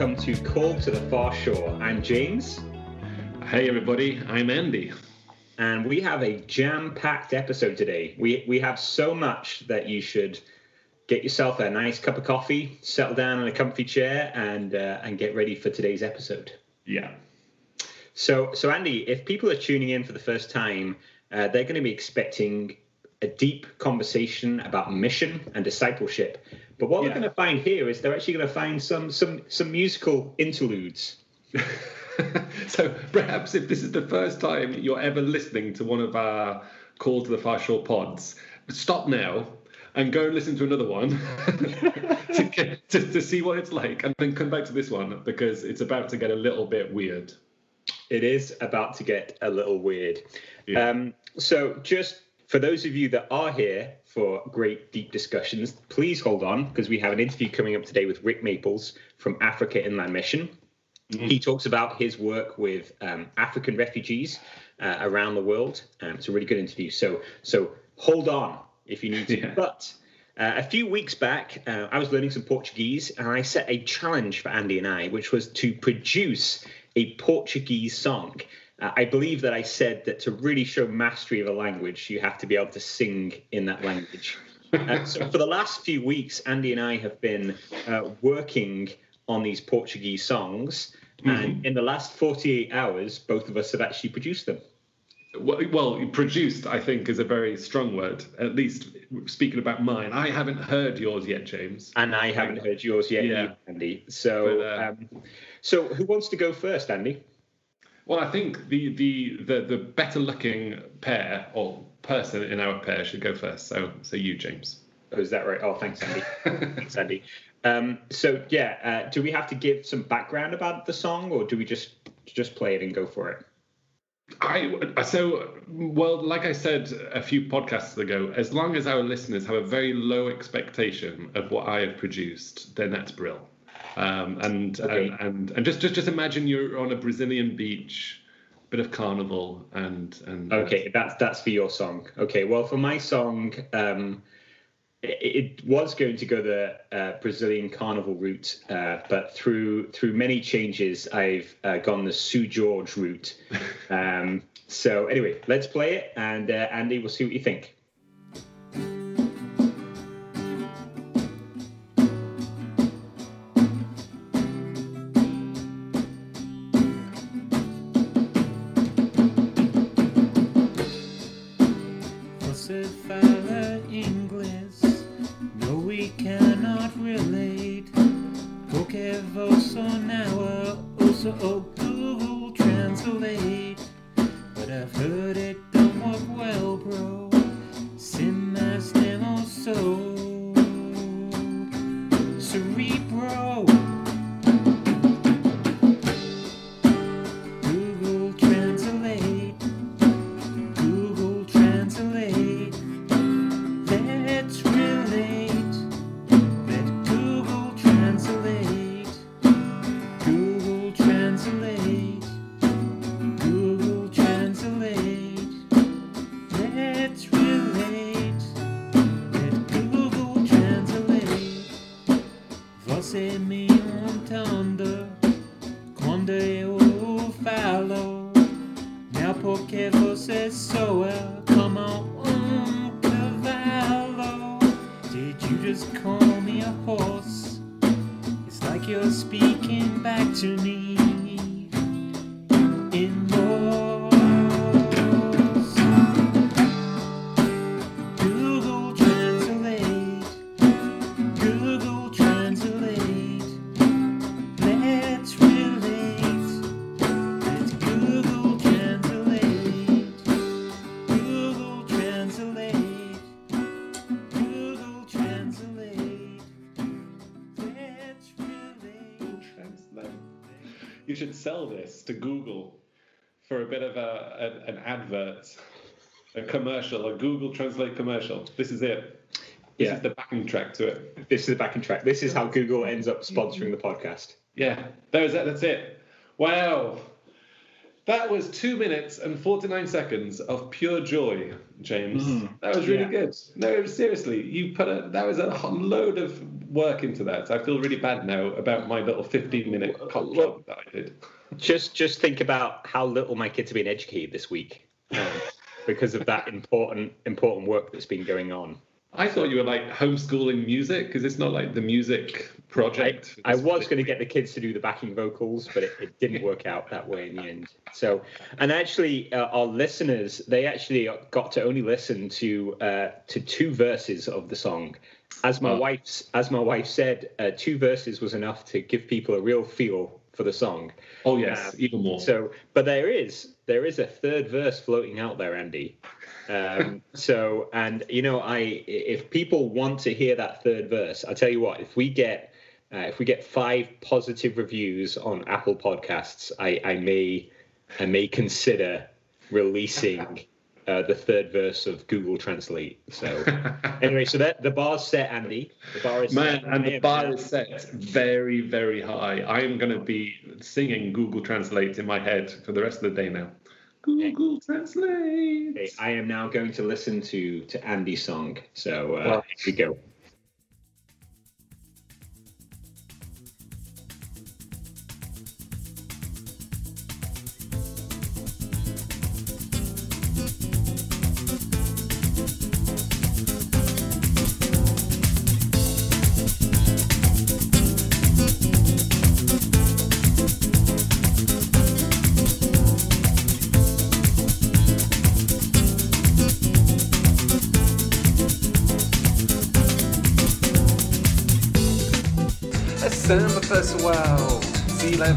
Welcome to Call to the Far Shore. I'm James. Hey everybody, I'm Andy. And we have a jam-packed episode today. We we have so much that you should get yourself a nice cup of coffee, settle down in a comfy chair, and uh, and get ready for today's episode. Yeah. So so Andy, if people are tuning in for the first time, uh, they're going to be expecting a deep conversation about mission and discipleship. But what yeah. we're going to find here is they're actually going to find some some some musical interludes. so perhaps if this is the first time you're ever listening to one of our Call to the Far Shore pods, stop now and go and listen to another one to, get, to, to see what it's like, and then come back to this one because it's about to get a little bit weird. It is about to get a little weird. Yeah. Um, so just for those of you that are here for great deep discussions, please hold on because we have an interview coming up today with Rick Maples from Africa Inland Mission. Mm-hmm. He talks about his work with um, African refugees uh, around the world. Um, it's a really good interview. So, so hold on if you need to. Yeah. But uh, a few weeks back, uh, I was learning some Portuguese, and I set a challenge for Andy and I, which was to produce a Portuguese song. Uh, I believe that I said that to really show mastery of a language, you have to be able to sing in that language. Uh, so for the last few weeks, Andy and I have been uh, working on these Portuguese songs, mm-hmm. and in the last 48 hours, both of us have actually produced them. Well, produced, I think, is a very strong word. At least speaking about mine, I haven't heard yours yet, James. And I haven't heard yours yet, yeah. Andy. So, but, uh, um, so who wants to go first, Andy? Well, I think the the the, the better looking pair or person in our pair should go first. So so you, James. Oh, is that right? Oh, thanks, Andy. thanks, Andy. Um, so yeah, uh, do we have to give some background about the song, or do we just just play it and go for it? I so well, like I said a few podcasts ago, as long as our listeners have a very low expectation of what I have produced, then that's brilliant. Um, and, okay. and, and and just just just imagine you're on a Brazilian beach, bit of carnival, and and okay, uh, that's that's for your song. Okay, well for my song, um, it, it was going to go the uh, Brazilian carnival route, uh, but through through many changes, I've uh, gone the Sue George route. Um, so anyway, let's play it, and uh, Andy, we'll see what you think. blessed Father Inglis, no, we cannot relate. Qualquer voz sonora, also Google Translate. But I've heard it don't work well, bro. Sin, I stand. Should sell this to Google for a bit of a, a an advert, a commercial, a Google Translate commercial. This is it. This yeah. is the backing track to it. This is the backing track. This is how Google ends up sponsoring the podcast. Yeah, that. That's it. Wow. That was two minutes and 49 seconds of pure joy, James. Mm, that was really yeah. good. No, seriously, you put a that was a load of work into that. I feel really bad now about my little 15 minute cop job that I did. Just just think about how little my kids have been educated this week um, because of that important important work that's been going on. I thought you were like homeschooling music because it's not like the music project. I, I was going to get the kids to do the backing vocals, but it, it, didn't work out that way in the end. So, and actually, uh, our listeners they actually got to only listen to uh, to two verses of the song. As my oh. wife's as my wife said, uh, two verses was enough to give people a real feel for the song. Oh yes, um, even more. So, but there is there is a third verse floating out there, Andy. Um, so, and you know, I if people want to hear that third verse, I tell you what, if we get uh, if we get five positive reviews on Apple Podcasts, I, I may I may consider releasing uh, the third verse of Google Translate. So anyway, so that the bar's set, Andy. The bar is man, set. and the bar is set very, very high. I am going to be singing Google Translate in my head for the rest of the day now. Google okay. Translate. Okay, I am now going to listen to to Andy's song. So uh, well, here we go.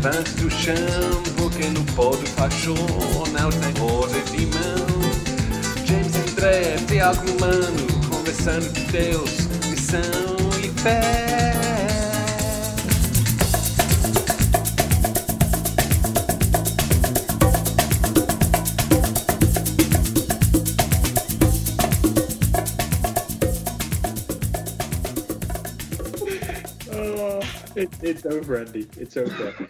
levante do chão, porque no pó do fachão não tem roda de mão. James André, Tiago Mano, conversando de Deus, missão e fé. Oh, it's over, Andy. It's over.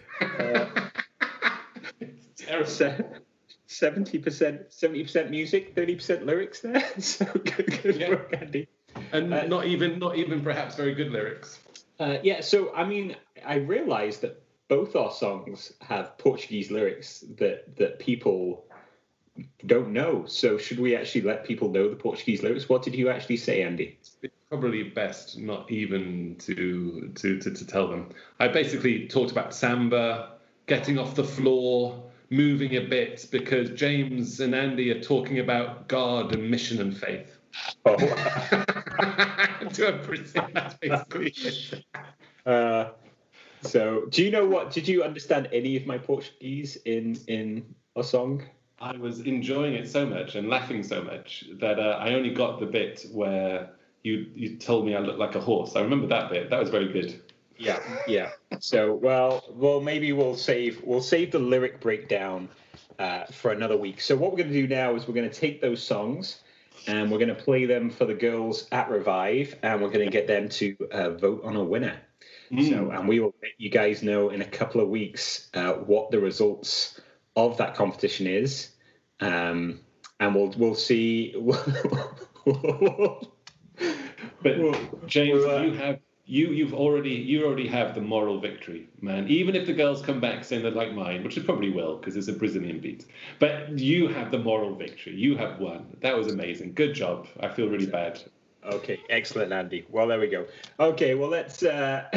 Seventy percent, seventy percent music, thirty percent lyrics. There, so good, good yeah. work, Andy. And uh, not even, not even perhaps very good lyrics. Uh, yeah. So I mean, I realised that both our songs have Portuguese lyrics that that people don't know. So should we actually let people know the Portuguese lyrics? What did you actually say, Andy? It's probably best not even to to to, to tell them. I basically talked about samba, getting off the floor, moving a bit, because James and Andy are talking about God and mission and faith. Oh. to a Brazil, that's basically it. Uh, so, do you know what? Did you understand any of my Portuguese in in a song? I was enjoying it so much and laughing so much that uh, I only got the bit where you you told me I looked like a horse. I remember that bit. That was very good. Yeah, yeah. So well, well, maybe we'll save we'll save the lyric breakdown uh, for another week. So what we're going to do now is we're going to take those songs and we're going to play them for the girls at Revive, and we're going to get them to uh, vote on a winner. Mm. So, and we will let you guys know in a couple of weeks uh, what the results of that competition is, um, and we'll we'll see. but James, uh, you have you you've already you already have the moral victory, man. Even if the girls come back saying they're like mine, which they probably will because it's a Brazilian beat, but you have the moral victory. You have won. That was amazing. Good job. I feel really bad. Okay, excellent, Andy. Well, there we go. Okay, well let's uh,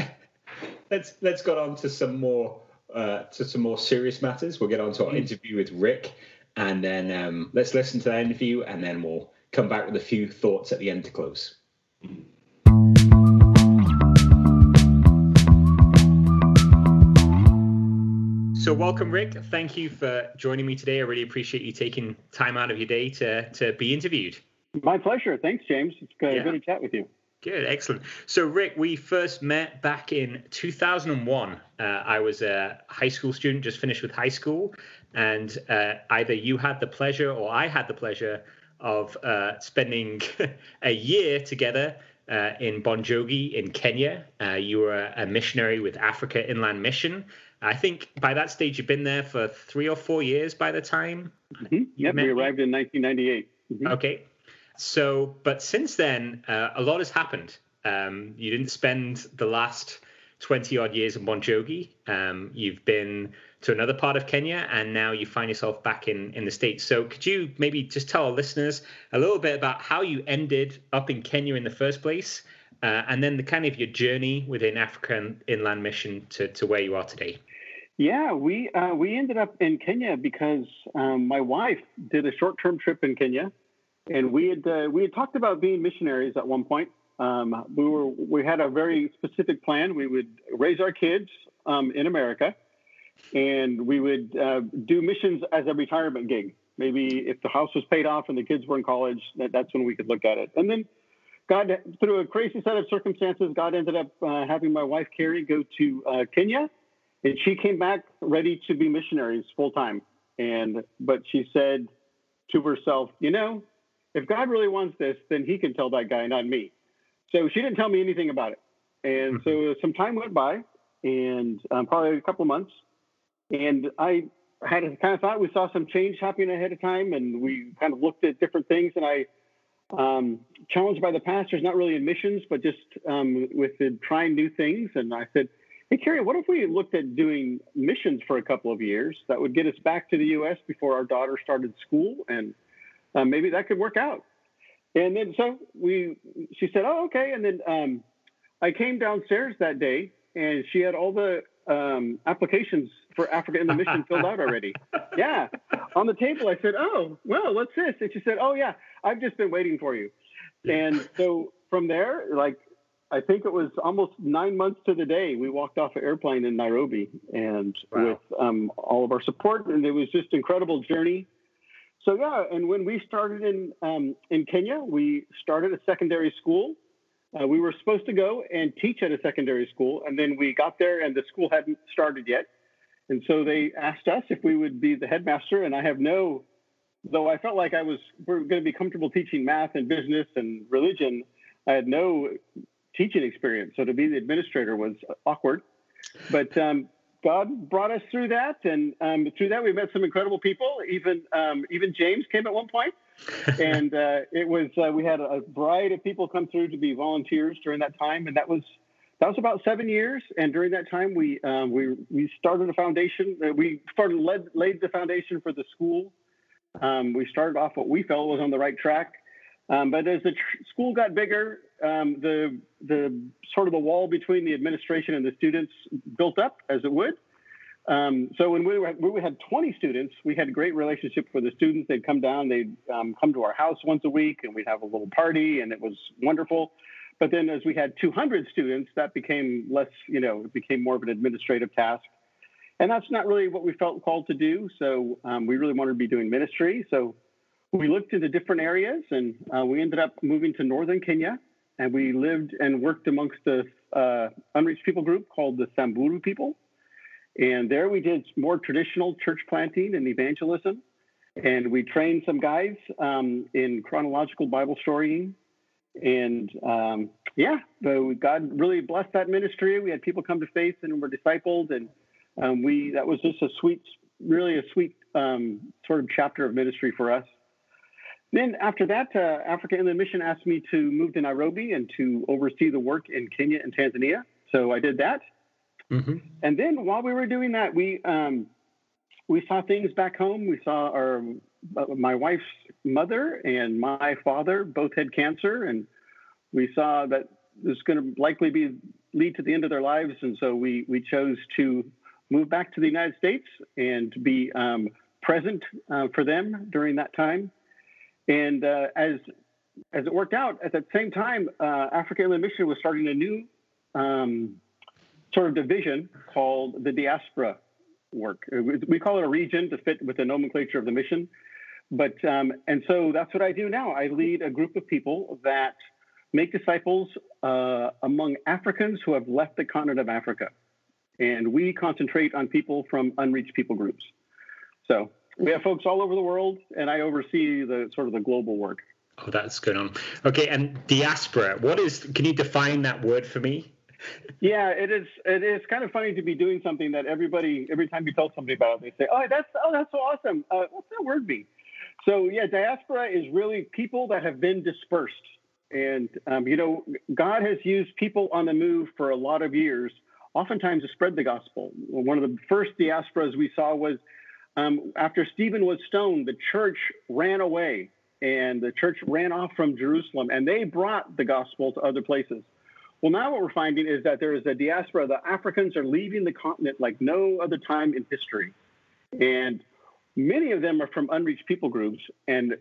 let's let's get on to some more uh, to some more serious matters. We'll get on to our mm. interview with Rick, and then um, let's listen to that interview, and then we'll come back with a few thoughts at the end to close. So, welcome, Rick. Thank you for joining me today. I really appreciate you taking time out of your day to, to be interviewed. My pleasure. Thanks, James. It's good, yeah. good to chat with you. Good, excellent. So, Rick, we first met back in 2001. Uh, I was a high school student, just finished with high school, and uh, either you had the pleasure or I had the pleasure of uh, spending a year together uh, in Bonjogi in Kenya. Uh, you were a missionary with Africa Inland Mission. I think by that stage you've been there for three or four years by the time. Mm-hmm. Yep, we arrived in 1998. Mm-hmm. Okay. So, but since then, uh, a lot has happened. Um, you didn't spend the last 20 odd years in Bonjogi. Um, you've been to another part of Kenya, and now you find yourself back in, in the States. So, could you maybe just tell our listeners a little bit about how you ended up in Kenya in the first place, uh, and then the kind of your journey within African Inland Mission to, to where you are today? Yeah, we uh, we ended up in Kenya because um, my wife did a short term trip in Kenya, and we had uh, we had talked about being missionaries at one point. Um, we were we had a very specific plan. We would raise our kids um, in America, and we would uh, do missions as a retirement gig. Maybe if the house was paid off and the kids were in college, that, that's when we could look at it. And then God, through a crazy set of circumstances, God ended up uh, having my wife Carrie go to uh, Kenya and she came back ready to be missionaries full time. And but she said to herself, you know, if God really wants this, then He can tell that guy, not me. So she didn't tell me anything about it. And so mm-hmm. some time went by, and um, probably a couple of months, and I had a kind of thought we saw some change happening ahead of time, and we kind of looked at different things, and I. Um, challenged by the pastors, not really in missions, but just um, with the trying new things. And I said, Hey, Carrie, what if we looked at doing missions for a couple of years? That would get us back to the U.S. before our daughter started school, and uh, maybe that could work out. And then so we, she said, "Oh, okay." And then um, I came downstairs that day, and she had all the um, applications for Africa Inland Mission filled out already. Yeah, on the table. I said, "Oh, well, what's this?" And she said, "Oh, yeah, I've just been waiting for you." And so from there, like I think it was almost nine months to the day we walked off an airplane in Nairobi and wow. with um, all of our support, and it was just incredible journey. So yeah, and when we started in um, in Kenya, we started a secondary school. Uh, we were supposed to go and teach at a secondary school, and then we got there and the school hadn't started yet, and so they asked us if we would be the headmaster. And I have no, though I felt like I was we're going to be comfortable teaching math and business and religion. I had no teaching experience. So to be the administrator was awkward, but um, God brought us through that, and um, through that we met some incredible people. Even um, even James came at one point, and uh, it was uh, we had a variety of people come through to be volunteers during that time, and that was that was about seven years. And during that time, we um, we we started a foundation. Uh, we started led, laid the foundation for the school. Um, we started off what we felt was on the right track. Um, but as the tr- school got bigger, um, the the sort of the wall between the administration and the students built up, as it would. Um, so when we, were, when we had 20 students, we had a great relationship with the students. They'd come down, they'd um, come to our house once a week, and we'd have a little party, and it was wonderful. But then as we had 200 students, that became less, you know, it became more of an administrative task. And that's not really what we felt called to do. So um, we really wanted to be doing ministry. So we looked into different areas and uh, we ended up moving to northern Kenya and we lived and worked amongst the uh, unreached people group called the Samburu people. And there we did more traditional church planting and evangelism. And we trained some guys um, in chronological Bible storying. And um, yeah, God really blessed that ministry. We had people come to faith and were discipled. And um, we that was just a sweet, really a sweet um, sort of chapter of ministry for us. Then after that, uh, Africa Inland Mission asked me to move to Nairobi and to oversee the work in Kenya and Tanzania. So I did that. Mm-hmm. And then while we were doing that, we um, we saw things back home. We saw our uh, my wife's mother and my father both had cancer, and we saw that this is going to likely be lead to the end of their lives. And so we we chose to move back to the United States and be um, present uh, for them during that time. And uh, as as it worked out, at that same time, uh, Africa Inland Mission was starting a new um, sort of division called the diaspora work. We call it a region to fit with the nomenclature of the mission. But um, and so that's what I do now. I lead a group of people that make disciples uh, among Africans who have left the continent of Africa, and we concentrate on people from unreached people groups. So we have folks all over the world, and I oversee the sort of the global work. Oh, that's good on. Okay, and diaspora. What is? Can you define that word for me? Yeah, it is. It is kind of funny to be doing something that everybody, every time you tell somebody about it, they say, "Oh, that's oh, that's so awesome." Uh, what's that word mean? So yeah, diaspora is really people that have been dispersed, and um, you know, God has used people on the move for a lot of years, oftentimes to spread the gospel. One of the first diasporas we saw was um, after Stephen was stoned, the church ran away, and the church ran off from Jerusalem, and they brought the gospel to other places. Well, now what we're finding is that there is a diaspora. The Africans are leaving the continent like no other time in history. And many of them are from unreached people groups, and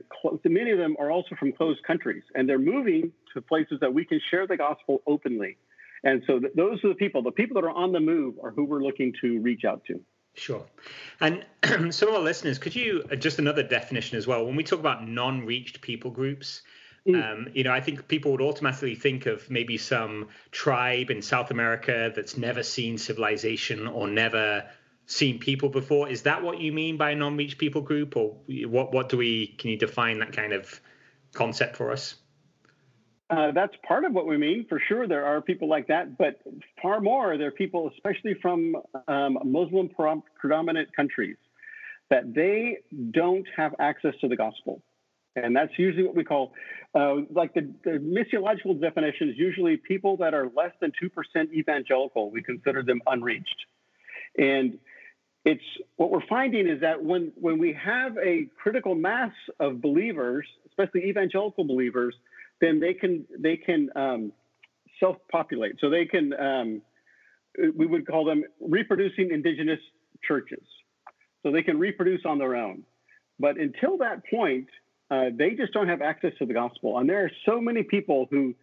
many of them are also from closed countries. And they're moving to places that we can share the gospel openly. And so th- those are the people, the people that are on the move are who we're looking to reach out to. Sure. And some of our listeners, could you uh, just another definition as well? When we talk about non reached people groups, Mm. Um, you know, I think people would automatically think of maybe some tribe in South America that's never seen civilization or never seen people before. Is that what you mean by a non-reached people group, or what? What do we? Can you define that kind of concept for us? Uh, that's part of what we mean, for sure. There are people like that, but far more, there are people, especially from um, Muslim predominant countries, that they don't have access to the gospel. And that's usually what we call, uh, like the, the missiological definition is usually people that are less than 2% evangelical. We consider them unreached. And it's what we're finding is that when, when we have a critical mass of believers, especially evangelical believers, then they can, they can um, self populate. So they can, um, we would call them reproducing indigenous churches. So they can reproduce on their own. But until that point, uh, they just don't have access to the gospel. And there are so many people who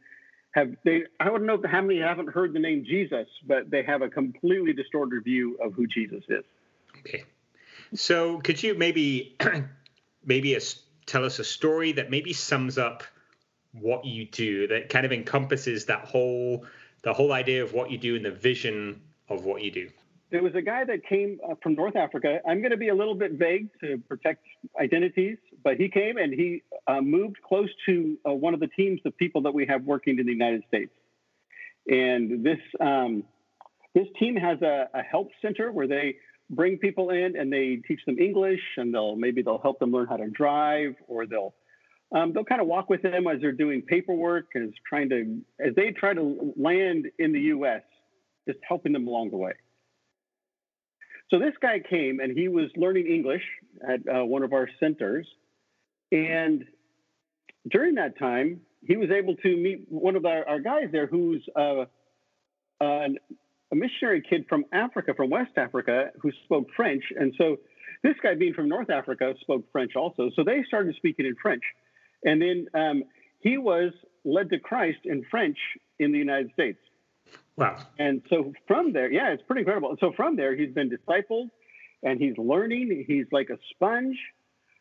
have they I don't know how many haven't heard the name Jesus, but they have a completely distorted view of who Jesus is. Okay. So could you maybe maybe a, tell us a story that maybe sums up what you do that kind of encompasses that whole the whole idea of what you do and the vision of what you do? There was a guy that came uh, from North Africa. I'm going to be a little bit vague to protect identities, but he came and he uh, moved close to uh, one of the teams of people that we have working in the United States. And this um, this team has a, a, help center where they bring people in and they teach them English, and they'll maybe they'll help them learn how to drive, or they'll um, they'll kind of walk with them as they're doing paperwork as trying to as they try to land in the U.S. Just helping them along the way. So this guy came and he was learning English at uh, one of our centers. And during that time, he was able to meet one of our, our guys there who's uh, a missionary kid from Africa, from West Africa, who spoke French. And so this guy, being from North Africa, spoke French also. So they started speaking in French. And then um, he was led to Christ in French in the United States. Wow. And so from there, yeah, it's pretty incredible. And so from there, he's been discipled and he's learning. He's like a sponge.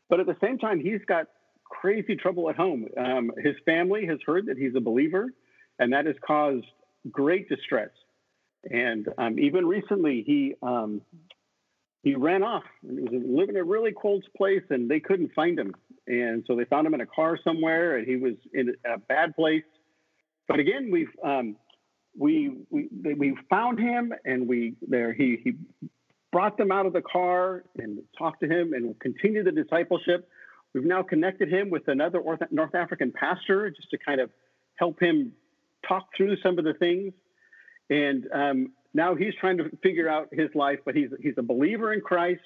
But at the same time, he's got crazy trouble at home. Um, his family has heard that he's a believer, and that has caused great distress. And um, even recently, he um, he ran off and he was living in a really cold place, and they couldn't find him. And so they found him in a car somewhere, and he was in a bad place. But again, we've um, we we we found him and we there he he brought them out of the car and talked to him and continued the discipleship. We've now connected him with another North African pastor just to kind of help him talk through some of the things. And um, now he's trying to figure out his life, but he's he's a believer in Christ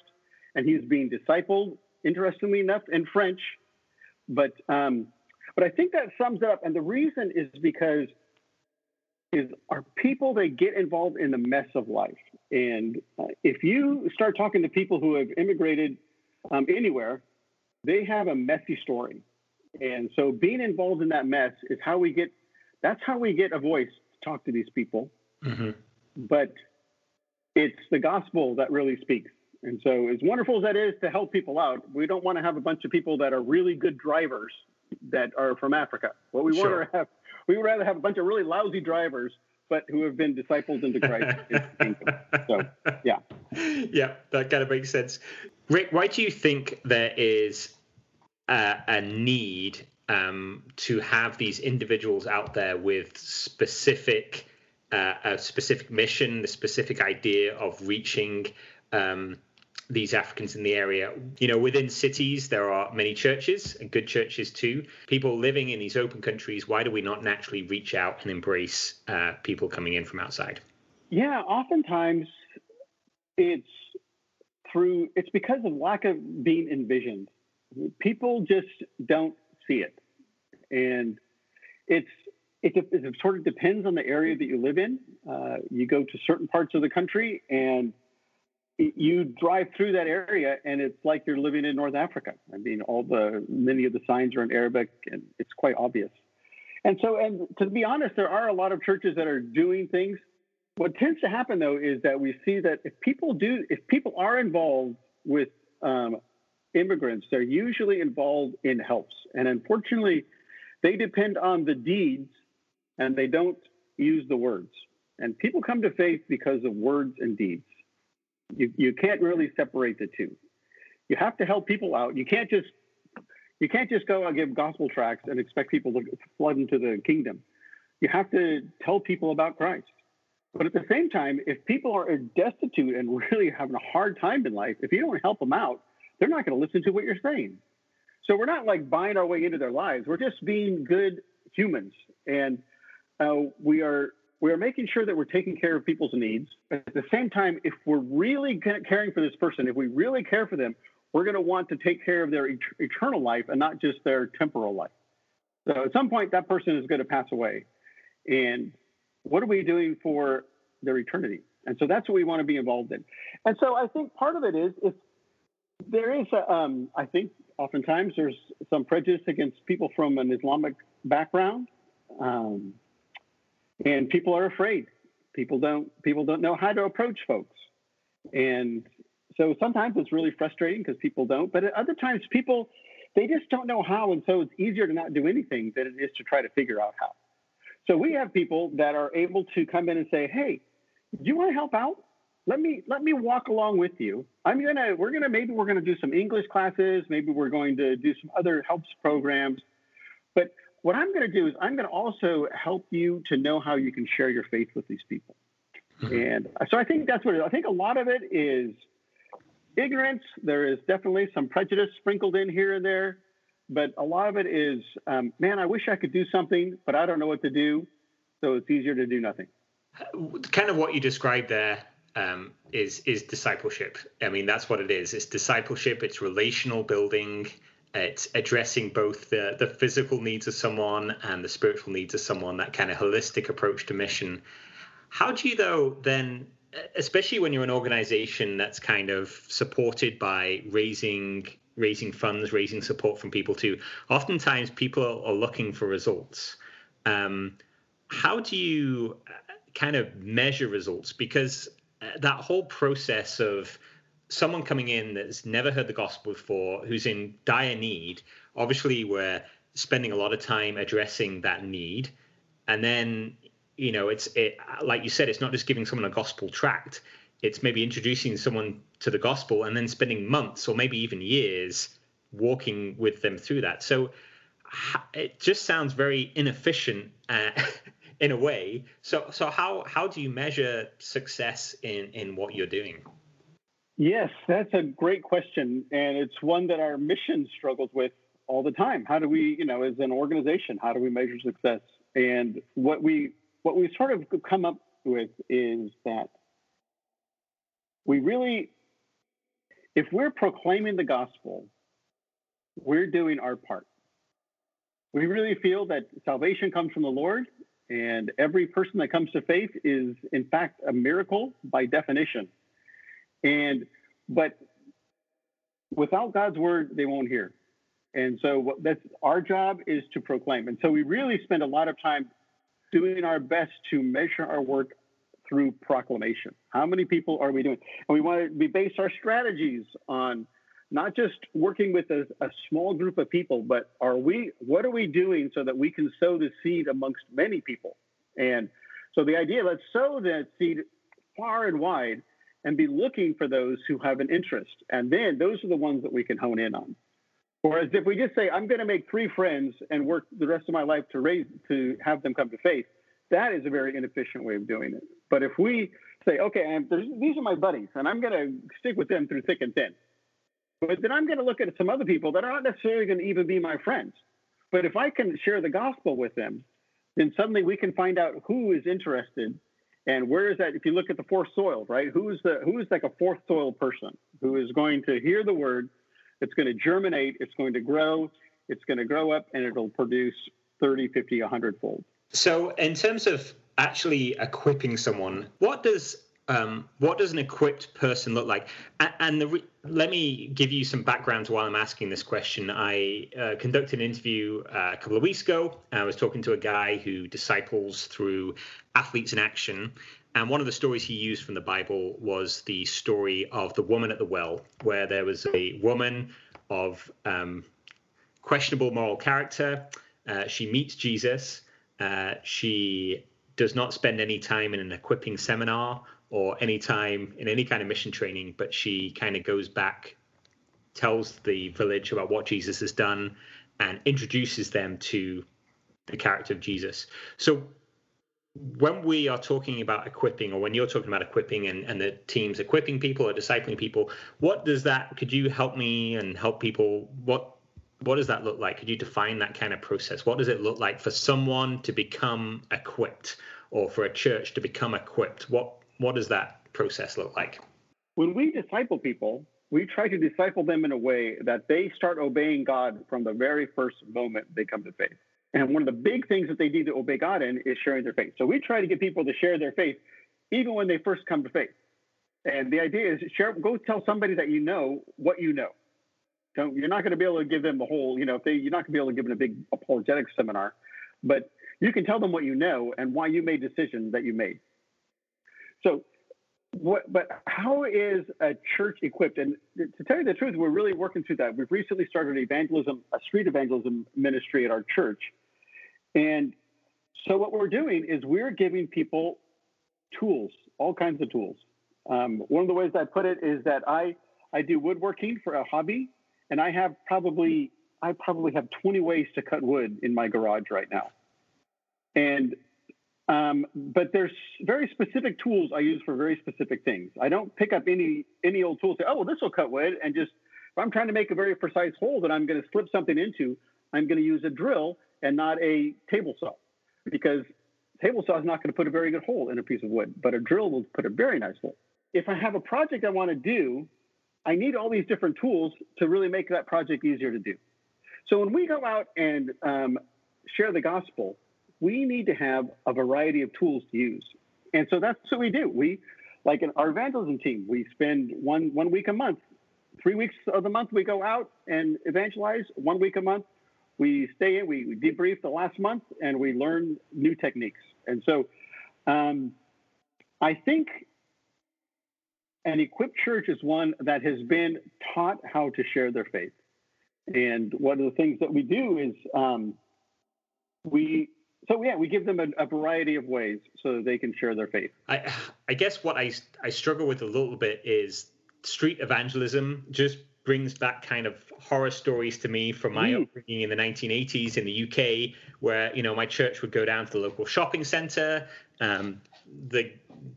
and he's being discipled. Interestingly enough, in French, but um, but I think that sums it up. And the reason is because is are people that get involved in the mess of life. And uh, if you start talking to people who have immigrated um, anywhere, they have a messy story. And so being involved in that mess is how we get, that's how we get a voice to talk to these people. Mm-hmm. But it's the gospel that really speaks. And so, as wonderful as that is to help people out, we don't want to have a bunch of people that are really good drivers that are from Africa. What we sure. want to have we would rather have a bunch of really lousy drivers, but who have been disciples into Christ. so, yeah. Yeah, that kind of makes sense. Rick, why do you think there is a, a need um, to have these individuals out there with specific uh, a specific mission, the specific idea of reaching um, these Africans in the area. You know, within cities, there are many churches and good churches too. People living in these open countries, why do we not naturally reach out and embrace uh, people coming in from outside? Yeah, oftentimes it's through, it's because of lack of being envisioned. People just don't see it. And it's, it, it sort of depends on the area that you live in. Uh, you go to certain parts of the country and you drive through that area and it's like you're living in North Africa. I mean, all the many of the signs are in Arabic and it's quite obvious. And so, and to be honest, there are a lot of churches that are doing things. What tends to happen though is that we see that if people do, if people are involved with um, immigrants, they're usually involved in helps. And unfortunately, they depend on the deeds and they don't use the words. And people come to faith because of words and deeds. You, you can't really separate the two. You have to help people out. You can't just you can't just go and give gospel tracts and expect people to flood into the kingdom. You have to tell people about Christ. But at the same time, if people are destitute and really having a hard time in life, if you don't help them out, they're not going to listen to what you're saying. So we're not like buying our way into their lives. We're just being good humans, and uh, we are we are making sure that we're taking care of people's needs. At the same time, if we're really caring for this person, if we really care for them, we're going to want to take care of their et- eternal life and not just their temporal life. So at some point, that person is going to pass away. And what are we doing for their eternity? And so that's what we want to be involved in. And so I think part of it is if there is, a, um, I think oftentimes there's some prejudice against people from an Islamic background. Um, and people are afraid. People don't people don't know how to approach folks, and so sometimes it's really frustrating because people don't. But at other times, people they just don't know how, and so it's easier to not do anything than it is to try to figure out how. So we have people that are able to come in and say, "Hey, do you want to help out? Let me let me walk along with you. I'm gonna we're gonna maybe we're gonna do some English classes, maybe we're going to do some other helps programs, but what I'm going to do is I'm going to also help you to know how you can share your faith with these people. Mm-hmm. And so I think that's what it is. I think a lot of it is ignorance. There is definitely some prejudice sprinkled in here and there, but a lot of it is, um, man, I wish I could do something, but I don't know what to do. So it's easier to do nothing. Kind of what you described there um, is is discipleship. I mean, that's what it is. It's discipleship. It's relational building. It's addressing both the, the physical needs of someone and the spiritual needs of someone, that kind of holistic approach to mission. How do you, though, then, especially when you're an organization that's kind of supported by raising raising funds, raising support from people too, oftentimes people are, looking for results. Um, how do you uh, kind of measure results? Because uh, that whole process of someone coming in that's never heard the gospel before, who's in dire need, obviously we're spending a lot of time addressing that need. And then, you know, it's it like you said, it's not just giving someone a gospel tract. It's maybe introducing someone to the gospel and then spending months or maybe even years walking with them through that. So it just sounds very inefficient uh, in a way. So so how how do you measure success in in what you're doing? Yes, that's a great question. And it's one that our mission struggles with all the time. How do we, you know, as an organization, how do we measure success? And what we what we sort of come up with is that we really if we're proclaiming the gospel, we're doing our part. We really feel that salvation comes from the Lord, and every person that comes to faith is, in fact, a miracle by definition. And but without God's word, they won't hear. And so that's our job is to proclaim. And so we really spend a lot of time doing our best to measure our work through proclamation. How many people are we doing? And we want to we base our strategies on not just working with a, a, small group of people, but are we what are we doing so that we can sow the seed amongst many people? And so the idea, let's sow that seed far and wide and be looking for those who have an interest. And then those are the ones that we can hone in on. Whereas if we just say, I'm going to make three friends and work the rest of my life to raise, to have them come to faith, that is a very inefficient way of doing it. But if we say, okay, these are my buddies and I'm going to stick with them through thick and thin, but then I'm going to look at some other people that are not necessarily going to even be my friends. But if I can share the gospel with them, then suddenly we can find out who is interested and where is that if you look at the fourth soil right who's the who's like a fourth soil person who is going to hear the word it's going to germinate, it's going to grow, it's going to grow up, and it'll produce 30, 50, 100 fold. So, in terms of actually equipping someone, what does um, what does an equipped person look like? And, the re- let me give you some background while I'm asking this question. I uh, conducted an interview uh, a couple of weeks ago. I was talking to a guy who disciples through athletes in action, and one of the stories he used from the Bible was the story of the woman at the well, where there was a woman of um, questionable moral character. Uh, she meets Jesus. Uh, she does not spend any time in an equipping seminar or any time in any kind of mission training, but she kind of goes back, tells the village about what Jesus has done, and introduces them to the character of Jesus. So when we are talking about equipping or when you're talking about equipping and, and the teams equipping people or discipling people what does that could you help me and help people? What what does that look like? Could you define that kind of process? What does it look like for someone to become equipped or for a church to become equipped? What what does that process look like when we disciple people we try to disciple them in a way that they start obeying god from the very first moment they come to faith and one of the big things that they need to obey God in is sharing their faith. So we try to get people to share their faith even when they first come to faith. And the idea is share, go tell somebody that you know what you know. Don't, you're not going to be able to give them the whole, you know, if they, you're not going to be able to give them a big apologetics seminar, but you can tell them what you know and why you made decisions that you made. So, what, but how is a church equipped? And to tell you the truth, we're really working through that. We've recently started evangelism, a street evangelism ministry at our church and so what we're doing is we're giving people tools, all kinds of tools. Um, one of the ways I put it is that I I do woodworking for a hobby, and I have probably I probably have 20 ways to cut wood in my garage right now. And um, but there's very specific tools I use for very specific things. I don't pick up any any old tool say, oh, well, this will cut wood, and just if I'm trying to make a very precise hole that I'm going to slip something into, I'm going to use a drill and not a table saw because table saw is not going to put a very good hole in a piece of wood, but a drill will put a very nice hole. If I have a project I want to do, I need all these different tools to really make that project easier to do. So when we go out and um, share the gospel, we need to have a variety of tools to use. And so that's what we do. We, like in our evangelism team, we spend one, one week a month, three weeks of the month, we go out and evangelize. One week a month, we stay in, we, we debrief the last month, and we learn new techniques. And so um, I think an equipped church is one that has been taught how to share their faith. And one of the things that we do is um, we so yeah, we give them a, a, variety of ways so they can share their faith. I I guess what I I struggle with a little bit is street evangelism just brings back kind of horror stories to me from my mm. upbringing in the 1980s in the UK, where you know my church would go down to the local shopping centre. Um, the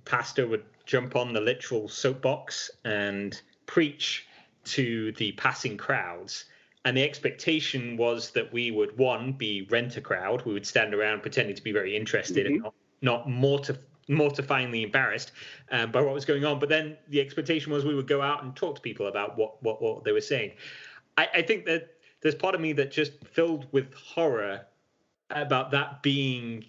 pastor would jump on the literal soapbox and preach to the passing crowds. And the expectation was that we would one be rent a crowd. We would stand around pretending to be very interested mm-hmm. and not, not mortif- mortifyingly embarrassed um, by what was going on. But then the expectation was we would go out and talk to people about what what, what they were saying. I, I think that there's part of me that just filled with horror about that being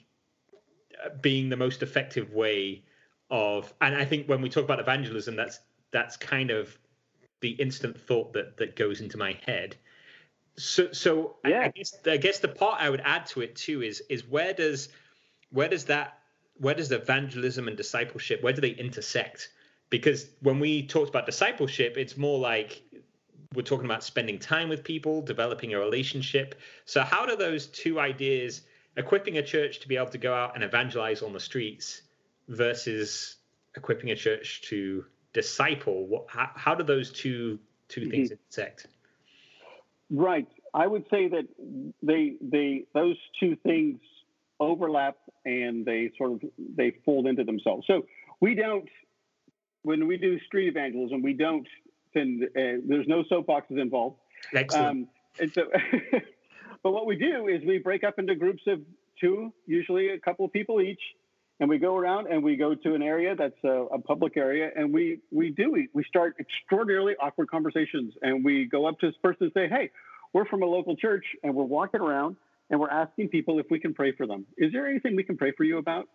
uh, being the most effective way of and I think when we talk about evangelism that's that's kind of the instant thought that that goes into my head so so yeah. I, guess I guess the part I would add to it too is is where does where does that where does evangelism and discipleship where do they intersect? Because when we talked about discipleship, it's more like we're talking about spending time with people, developing a relationship. So how do those two ideas, equipping a church to be able to go out and evangelize on the streets, versus equipping a church to disciple, what, how, how do those two two things mm-hmm. intersect? Right. I would say that they they those two things overlap and they sort of they fold into themselves. So we don't when we do street evangelism, we don't send. Uh, there's no soapboxes involved. Excellent. Um, and so, but what we do is we break up into groups of two, usually a couple of people each, and we go around and we go to an area that's a, a public area, and we we do we, we start extraordinarily awkward conversations, and we go up to this person and say, "Hey, we're from a local church, and we're walking around." And we're asking people if we can pray for them. Is there anything we can pray for you about?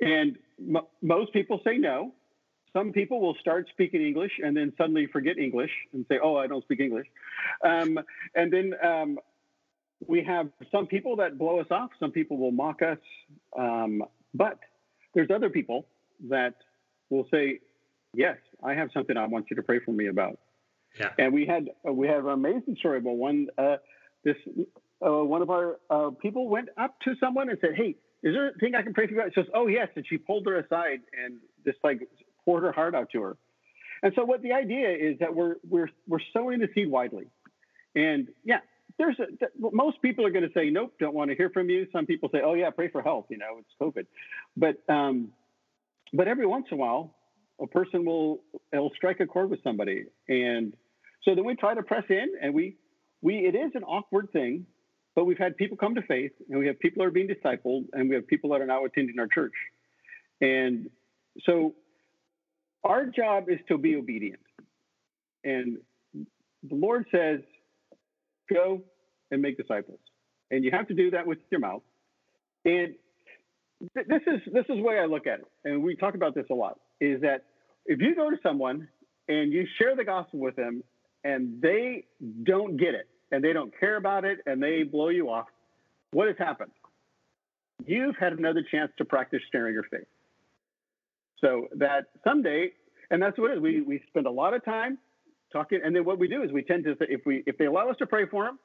And m- most people say no some people will start speaking English and then suddenly forget English and say, "Oh, I don't speak English," um, and then um, we have some people that blow us off. Some people will mock us, um, but there's other people that will say, "Yes, I have something I want you to pray for me about." Yeah. And we had uh, we have an amazing story about one. Uh, this uh, one of our uh, people went up to someone and said, "Hey." Is there a thing I can pray for you about? She says, "Oh yes," and she pulled her aside and just like poured her heart out to her. And so, what the idea is that we're we're we're sowing the seed widely, and yeah, there's a, most people are going to say nope, don't want to hear from you. Some people say, oh yeah, pray for help. You know, it's COVID, but um, but every once in a while, a person will will strike a chord with somebody, and so then we try to press in, and we we it is an awkward thing, but we've had people come to faith, and we have people that are being discipled, and we have people that are now attending our church, and so our job is to be obedient. And the Lord says, go and make disciples. And you have to do that with your mouth. And th- this is this is the way I look at it. And we talk about this a lot, is that if you go to someone and you share the gospel with them and they don't get it and they don't care about it and they blow you off, what has happened? You've had another chance to practice sharing your faith. So that someday, and that's what it is. We we spend a lot of time talking, and then what we do is we tend to say if we if they allow us to pray for them,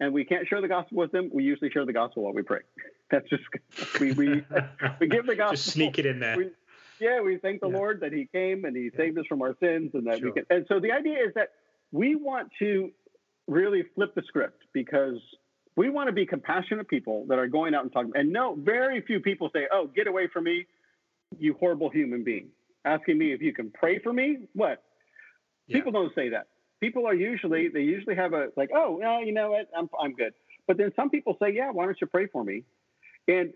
and we can't share the gospel with them, we usually share the gospel while we pray. That's just we we we give the gospel. Just sneak it in there. We, yeah, we thank the yeah. Lord that He came and He saved us from our sins, and that sure. we can. And so the idea is that we want to really flip the script because we want to be compassionate people that are going out and talking. And no, very few people say, "Oh, get away from me." you horrible human being. Asking me if you can pray for me? What? Yeah. People don't say that. People are usually they usually have a like, oh, well, you know what, I'm I'm good. But then some people say, yeah, why don't you pray for me? And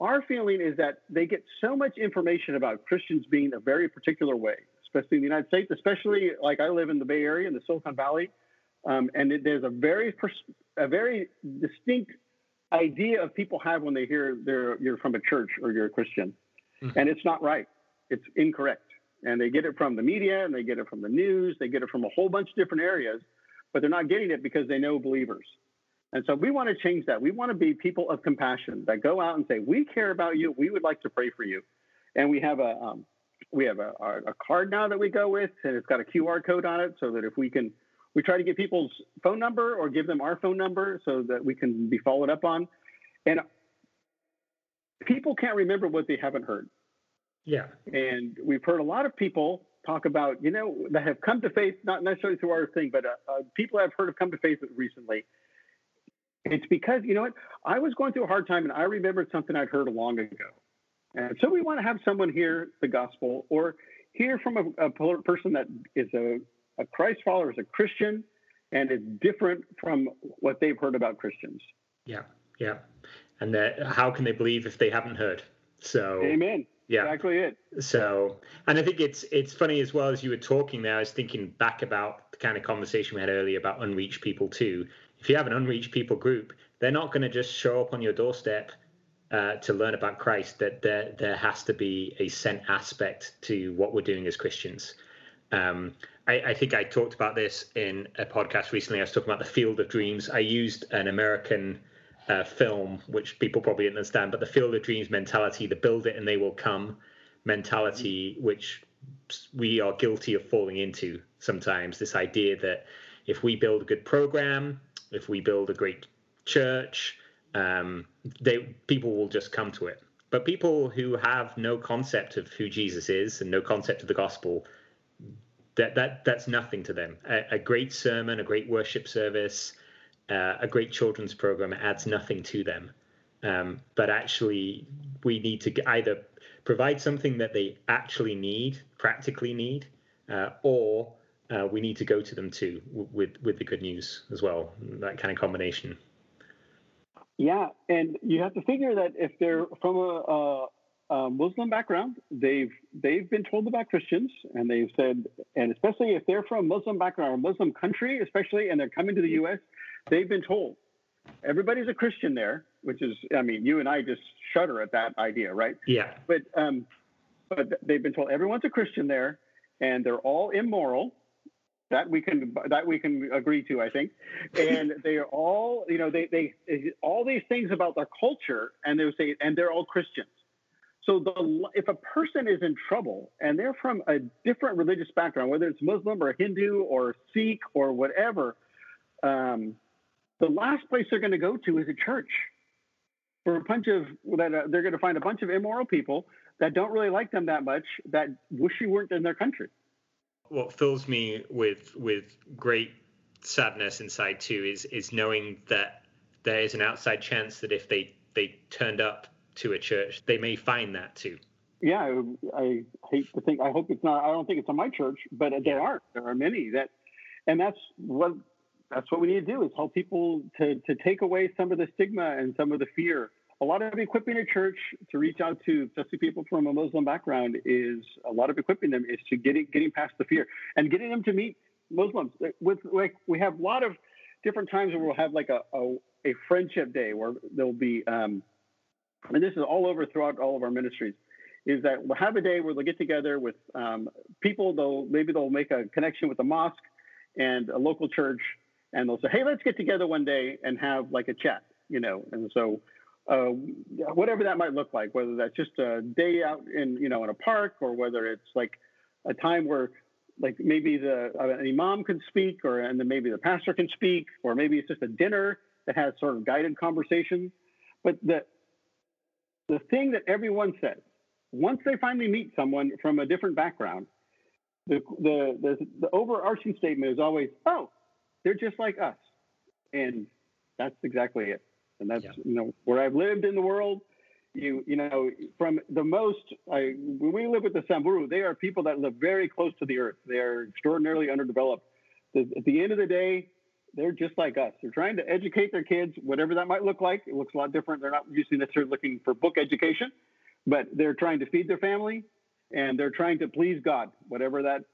our feeling is that they get so much information about Christians being a very particular way, especially in the United States, especially like I live in the Bay Area in the Silicon Valley, um, and it, there's a very pers- a very distinct idea of people have when they hear they're you're from a church or you're a Christian mm-hmm. and it's not right. It's incorrect. And they get it from the media and they get it from the news. They get it from a whole bunch of different areas, but they're not getting it because they know believers. And so we want to change that. We want to be people of compassion that go out and say, "We care about you. We would like to pray for you." And we have a um, we have a, a, card now that we go with, and it's got a QR code on it, so that if we can, we try to get people's phone number or give them our phone number so that we can be followed up on. And people can't remember what they haven't heard. Yeah. And we've heard a lot of people talk about, you know, that have come to faith, not necessarily through our thing, but uh, uh, people have heard of come to faith recently. It's because, you know what, I was going through a hard time and I remembered something I'd heard long ago. And so we want to have someone hear the gospel or hear from a, a person that is a, a Christ follower, is a Christian, and is different from what they've heard about Christians. Yeah, yeah and how can they believe if they haven't heard? So Amen. Yeah, exactly it. So, and I think it's it's funny as well as you were talking there. I was thinking back about the kind of conversation we had earlier about unreached people too. If you have an unreached people group, they're not going to just show up on your doorstep uh, to learn about Christ. That there there has to be a sent aspect to what we're doing as Christians. Um, I, I, think I talked about this in a podcast recently. I was talking about the field of dreams. I used an American uh, film, which people probably understand, but the field of dreams mentality, the build it and they will come mentality, which we are guilty of falling into sometimes. This idea that if we build a good program, if we build a great church, um, they people will just come to it. But people who have no concept of who Jesus is and no concept of the gospel, that that that's nothing to them. A, a great sermon, a great worship service, uh, a great children's program adds nothing to them. Um, but actually, we need to either provide something that they actually need, practically need, uh, or uh, we need to go to them too with with the good news as well. That kind of combination. Yeah, and you have to figure that if they're from a, a, a, Muslim background, they've they've been told about Christians, and they've said, and especially if they're from a Muslim background or a Muslim country, especially, and they're coming to the U.S., they've been told everybody's a Christian there, which is, I mean, you and I just shudder at that idea, right? Yeah. But um, but they've been told everyone's a Christian there, and they're all immoral that we can that we can agree to, I think. And they are all, you know, they they all these things about their culture, and they would say, and they're all Christians. So the if a person is in trouble and they're from a different religious background, whether it's Muslim or Hindu or Sikh or whatever, um, the last place they're going to go to is a church for a bunch of that uh, they're going to find a bunch of immoral people that don't really like them that much that wish you weren't in their country what fills me with with great sadness inside too is is knowing that there is an outside chance that if they they turned up to a church, they may find that too. Yeah, I, hate to think. I hope it's not. I don't think it's on my church, but there are. There are many that, and that's what that's what we need to do is help people to to take away some of the stigma and some of the fear a lot of equipping a church to reach out to especially people from a Muslim background is a lot of equipping them is to getting getting past the fear and getting them to meet Muslims. With like we have a lot of different times where we'll have like a a, a friendship day where there'll be um, and this is all over throughout all of our ministries is that we'll have a day where they'll get together with um, people. They'll maybe they'll make a connection with a mosque and a local church, and they'll say, "Hey, let's get together one day and have like a chat," you know. And so uh, whatever that might look like, whether that's just a day out in you know in a park or whether it's like a time where like maybe the uh, an imam can speak or and then maybe the pastor can speak or maybe it's just a dinner that has sort of guided conversations. But the the thing that everyone says once they finally meet someone from a different background, the the the, the overarching statement is always, "Oh, they're just like us," and that's exactly it and that's yeah. you know where I've lived in the world. You you know from the most I when we live with the Samburu, they are people that live very close to the earth. They are extraordinarily underdeveloped. At the end of the day, they're just like us. They're trying to educate their kids, whatever that might look like. It looks a lot different. They're not usually necessarily looking for book education, but they're trying to feed their family and they're trying to please God, whatever that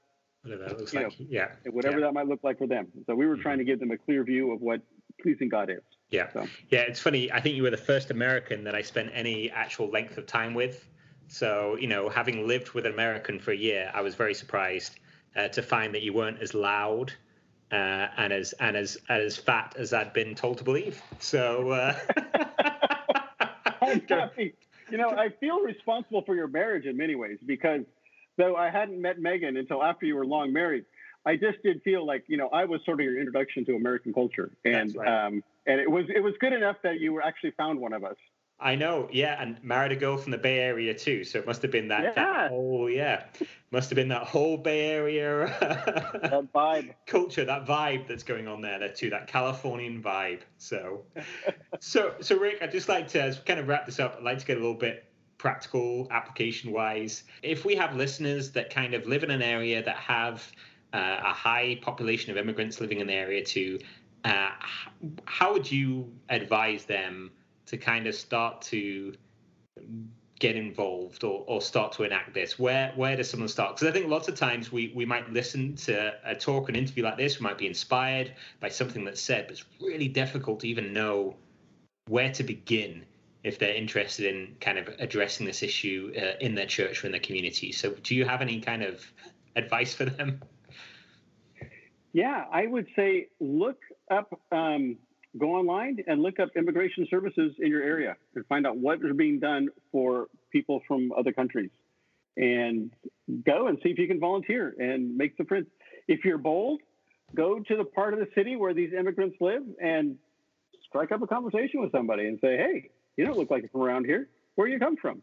whatever that looks like. Know, yeah. Whatever yeah. that might look like for them. So we were mm-hmm. trying to give them a clear view of what pleasing God is. Yeah. So. Yeah, it's funny. I think you were the first American that I spent any actual length of time with. So, you know, having lived with an American for a year, I was very surprised uh, to find that you weren't as loud uh, and as and as as fat as I'd been told to believe. So. Uh... You know, I feel responsible for your marriage in many ways because though I hadn't met Megan until after you were long married, I just did feel like you know I was sort of your introduction to American culture, and right. um, and it was it was good enough that you were actually found one of us. I know, yeah, and married a girl from the Bay Area too, so it must have been that, yeah. that whole yeah, must have been that whole Bay Area that vibe culture, that vibe that's going on there, there too, that Californian vibe. So, so so Rick, I'd just like to kind of wrap this up. I'd like to get a little bit practical application wise. If we have listeners that kind of live in an area that have uh, a high population of immigrants living in the area to uh, how would you advise them to kind of start to get involved or, or start to enact this? Where where does someone start? Because i think lots of times we we might listen to a talk an interview like this we might be inspired by something that's said but it's really difficult to even know where to begin if they're interested in kind of addressing this issue uh, in their church or in their community so do you have any kind of advice for them yeah, I would say look up, um, go online and look up immigration services in your area and find out what is being done for people from other countries. And go and see if you can volunteer and make some friends. If you're bold, go to the part of the city where these immigrants live and strike up a conversation with somebody and say, hey, you don't look like you're from around here. Where you come from?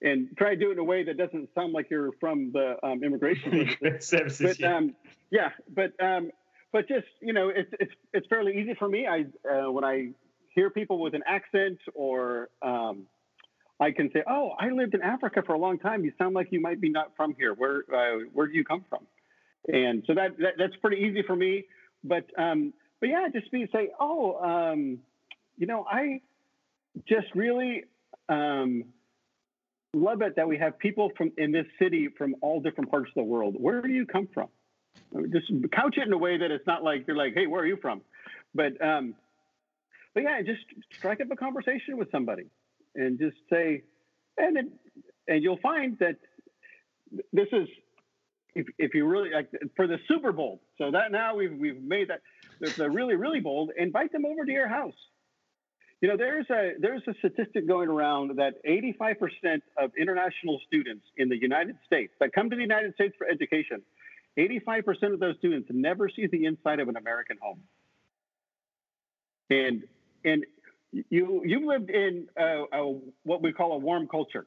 and try to do it in a way that doesn't sound like you're from the um, immigration services. But yeah. Um, yeah, but um, but just you know, it's it's it's fairly easy for me. I uh, when I hear people with an accent or um, I can say, "Oh, I lived in Africa for a long time. You sound like you might be not from here. Where uh, where do you come from?" And so that, that that's pretty easy for me. But um, but yeah, just be say, "Oh, um, you know, I just really um, love it that we have people from in this city from all different parts of the world. Where do you come from?" Just couch it in a way that it's not like you're like, "Hey, where are you from?" But um, but yeah, just strike up a conversation with somebody and just say, and it, and you'll find that this is if, if you really like for the Super Bowl. So that now we've we've made that they're really really bold. Invite them over to your house. You know, there's a there's a statistic going around that 85% of international students in the United States that come to the United States for education, 85% of those students never see the inside of an American home. And and you you've lived in a, a, what we call a warm culture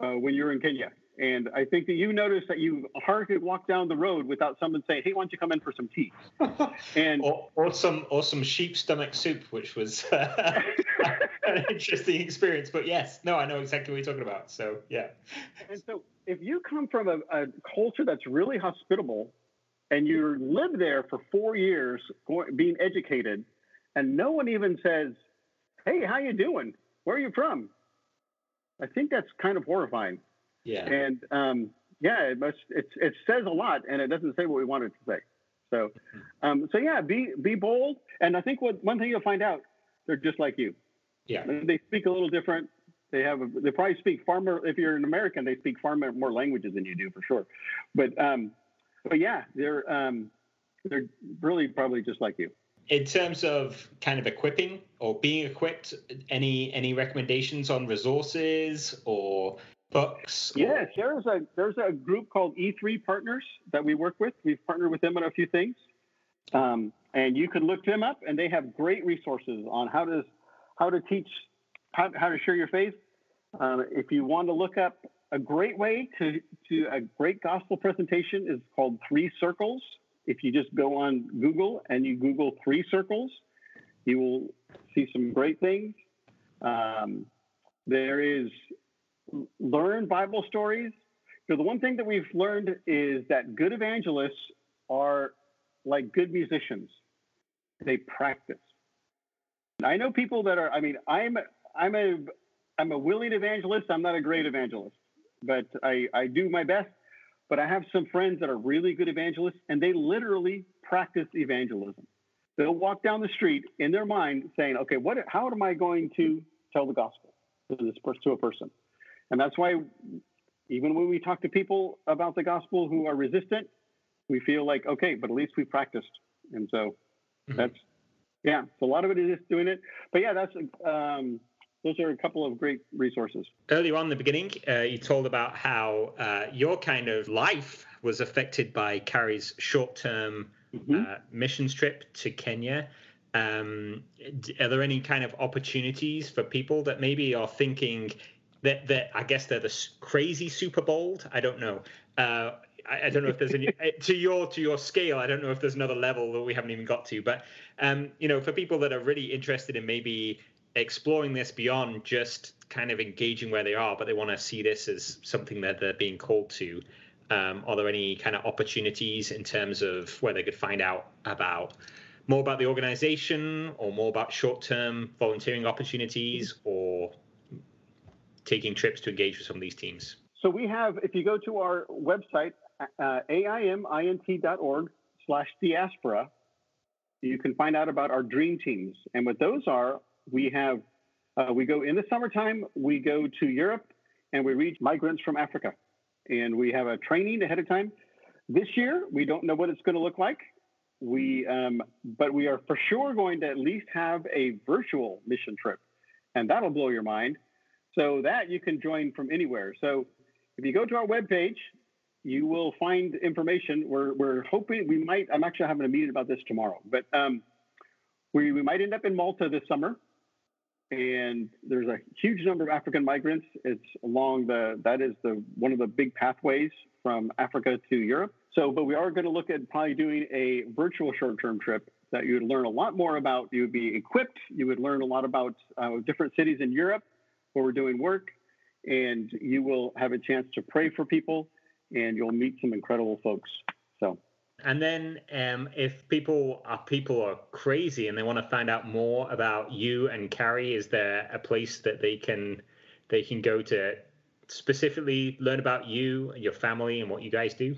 uh, when you're in Kenya, and I think that you noticed that you hardly walk down the road without someone saying, "Hey, why don't you come in for some tea?" And or, or some or some sheep stomach soup, which was uh, an interesting experience. But yes, no, I know exactly what you're talking about. So yeah. And so if you come from a, a culture that's really hospitable, and you live there for four years, going, being educated, and no one even says hey, how you doing? Where are you from? I think that's kind of horrifying. Yeah. And um, yeah, it must. It it says a lot, and it doesn't say what we want it to say. So, um, so yeah, be be bold. And I think what one thing you'll find out, they're just like you. Yeah. They speak a little different. They have. A, they probably speak far more. If you're an American, they speak far more languages than you do for sure. But um, but yeah, they're um, they're really probably just like you in terms of kind of equipping or being equipped, any any recommendations on resources or books? Yes, there's a there's a group called E3 Partners that we work with. We've partnered with them on a few things, um, and you can look them up, and they have great resources on how to how to teach how, how to share your faith. Um, if you want to look up a great way to to a great gospel presentation is called Three Circles if you just go on Google and you Google three circles, you will see some great things. Um, there is learn Bible stories. So the one thing that we've learned is that good evangelists are like good musicians. They practice. I know people that are. I mean, I'm I'm a I'm a willing evangelist. I'm not a great evangelist, but I I do my best but I have some friends that are really good evangelists, and they literally practice evangelism. They'll walk down the street in their mind saying, "Okay, what? How am I going to tell the gospel to this to a person?" And that's why, even when we talk to people about the gospel who are resistant, we feel like, okay, but at least we practiced. And so, mm-hmm. that's yeah. So a lot of it is just doing it. But yeah, that's um, those are a couple of great resources. Earlier on in the beginning, uh, you told about how uh, your kind of life was affected by Carrie's short-term mm-hmm. uh, missions trip to Kenya. Um, are there any kind of opportunities for people that maybe are thinking that that I guess they're the crazy super bold? I don't know. Uh, I, I, don't know if there's any to your to your scale. I don't know if there's another level that we haven't even got to. But um, you know, for people that are really interested in maybe exploring this beyond just kind of engaging where they are, but they want to see this as something that they're being called to. Um, are there any kind of opportunities in terms of where they could find out about more about the organization or more about short-term volunteering opportunities or taking trips to engage with some of these teams? So we have, if you go to our website, uh, aimint.org slash diaspora, you can find out about our dream teams. And what those are, we have uh, we go in the summertime. We go to Europe and we reach migrants from Africa, and we have a training ahead of time. This year, we don't know what it's going to look like. We, um, but we are for sure going to at least have a virtual mission trip, and that'll blow your mind. So that you can join from anywhere. So if you go to our webpage, you will find information. We're, we're hoping we might. I'm actually having a meeting about this tomorrow, but um, we, we might end up in Malta this summer and there's a huge number of African migrants. It's along the that is the one of the big pathways from Africa to Europe. So, but we are going to look at probably doing a virtual short-term trip that you would learn a lot more about. You would be equipped. You would learn a lot about uh, different cities in Europe where we're doing work, and you will have a chance to pray for people, and you'll meet some incredible folks. So. And then, um, if people are people are crazy and they want to find out more about you and Carrie, is there a place that they can they can go to specifically learn about you, and your family, and what you guys do?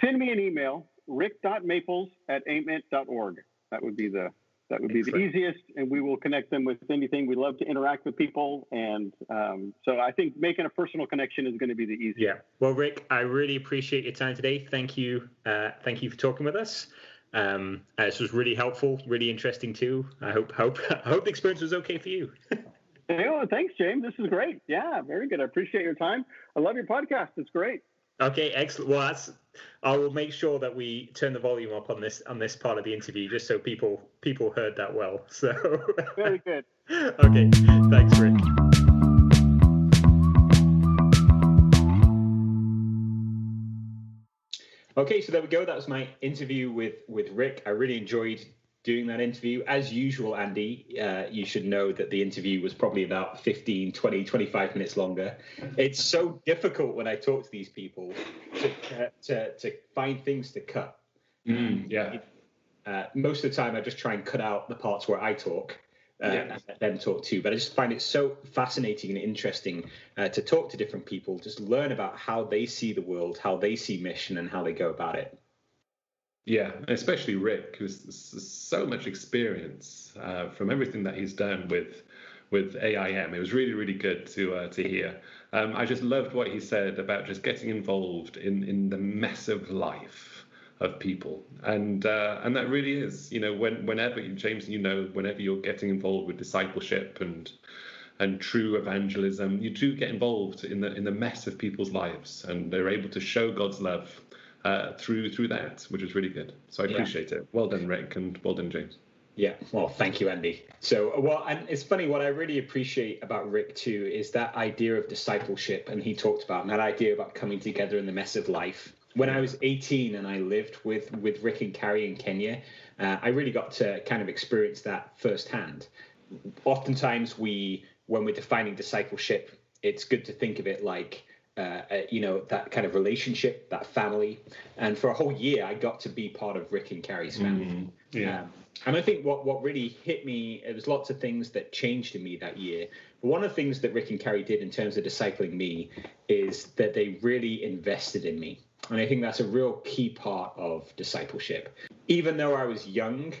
Send me an email, rick.maples at aimint.org. That would be the that would be Excellent. the easiest, and we will connect them with anything. We love to interact with people, and um, so I think making a personal connection is going to be the easiest. Yeah. Well, Rick, I really appreciate your time today. Thank you. Uh, thank you for talking with us. Um, uh, this was really helpful, really interesting too. I hope hope I hope the experience was okay for you. hey, oh, thanks, James. This is great. Yeah, very good. I appreciate your time. I love your podcast. It's great. Okay, excellent. Well, that's. I will make sure that we turn the volume up on this on this part of the interview, just so people people heard that well. So. Very good. okay. Thanks, Rick. Okay, so there we go. That was my interview with with Rick. I really enjoyed doing that interview. As usual, Andy, uh, you should know that the interview was probably about 15, 20, 25 minutes longer. It's so difficult when I talk to these people to, uh, to, to, find things to cut. Mm, yeah. Uh, most of the time, I just try and cut out the parts where I talk. Uh, yeah. and let them talk too. But I just find it so fascinating and interesting uh, to talk to different people, just learn about how they see the world, how they see mission, and how they go about it. Yeah, especially Rick, who's so much experience uh, from everything that he's done with with AIM. It was really, really good to uh, to hear. Um, I just loved what he said about just getting involved in in the mess of life of people, and uh, and that really is, you know, when whenever James, you know, whenever you're getting involved with discipleship and and true evangelism, you do get involved in the in the mess of people's lives, and they're able to show God's love uh, through through that, which was really good. So I appreciate yeah. it. Well done, Rick, and well done, James. Yeah, well, thank you, Andy. So, well, and it's funny. What I really appreciate about Rick too is that idea of discipleship, and he talked about that idea about coming together in the mess of life. When I was 18 and I lived with with Rick and Carrie in Kenya, uh, I really got to kind of experience that firsthand. Oftentimes, we when we're defining discipleship, it's good to think of it like uh, uh, you know that kind of relationship, that family. And for a whole year, I got to be part of Rick and Carrie's family. Mm, yeah. Um, and I think what what really hit me, it was lots of things that changed in me that year. But one of the things that Rick and Carrie did in terms of discipling me is that they really invested in me. And I think that's a real key part of discipleship. Even though I was young,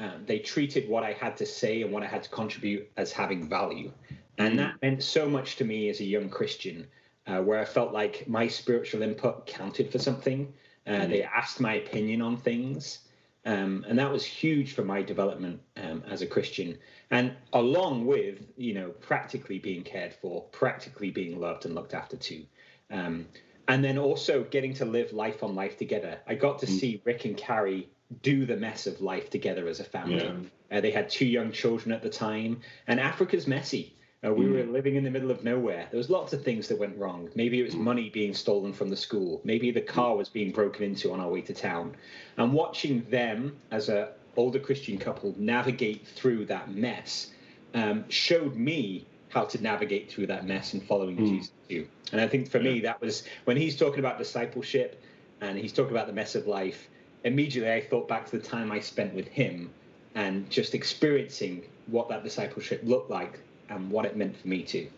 um, they treated what I had to say and what I had to contribute as having value. And mm. that meant so much to me as a young Christian uh, where I felt like my spiritual input counted for something. Uh, mm. They asked my opinion on things. Um, and that was huge for my development um, as a Christian. And along with, you know, practically being cared for, practically being loved and looked after too. Um, and then also getting to live life on life together. I got to mm. see Rick and Carrie do the mess of life together as a family. Yeah. Uh, they had two young children at the time, and Africa's messy. Uh, we mm. were living in the middle of nowhere. There was lots of things that went wrong. Maybe it was money being stolen from the school. Maybe the car was being broken into on our way to town. And watching them as a older Christian couple navigate through that mess um, showed me how to navigate through that mess and following mm. Jesus too. And I think for yeah. me that was when he's talking about discipleship and he's talking about the mess of life. Immediately, I thought back to the time I spent with him and just experiencing what that discipleship looked like and what it meant for me too.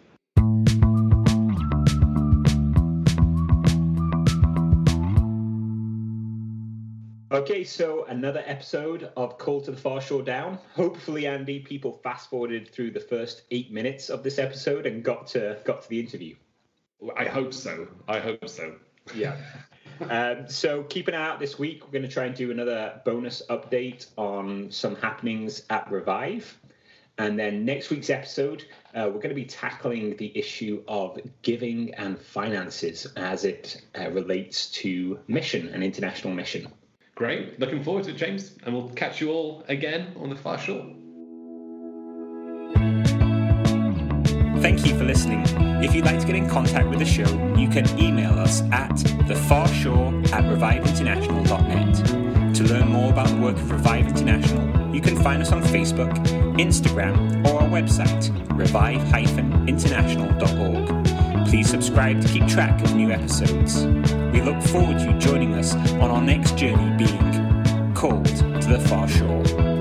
Okay, so another episode of Call to the Far Shore Down. Hopefully, Andy, people fast forwarded through the first eight minutes of this episode and got to got to the interview. I hope so. I hope so. Yeah. um, so keep an eye out this week. We're going to try and do another bonus update on some happenings at Revive. And then next week's episode, uh, we're going to be tackling the issue of giving and finances as it uh, relates to mission and international mission. Great. Looking forward to it, James. And we'll catch you all again on the far shore. Thank you for listening. If you'd like to get in contact with the show, you can email us at thefarshore at reviveinternational.net. To learn more about the work of Revive International, you can find us on Facebook, Instagram, or our website, revive-international.org. Please subscribe to keep track of new episodes. We look forward to you joining us on our next journey being called to the far shore.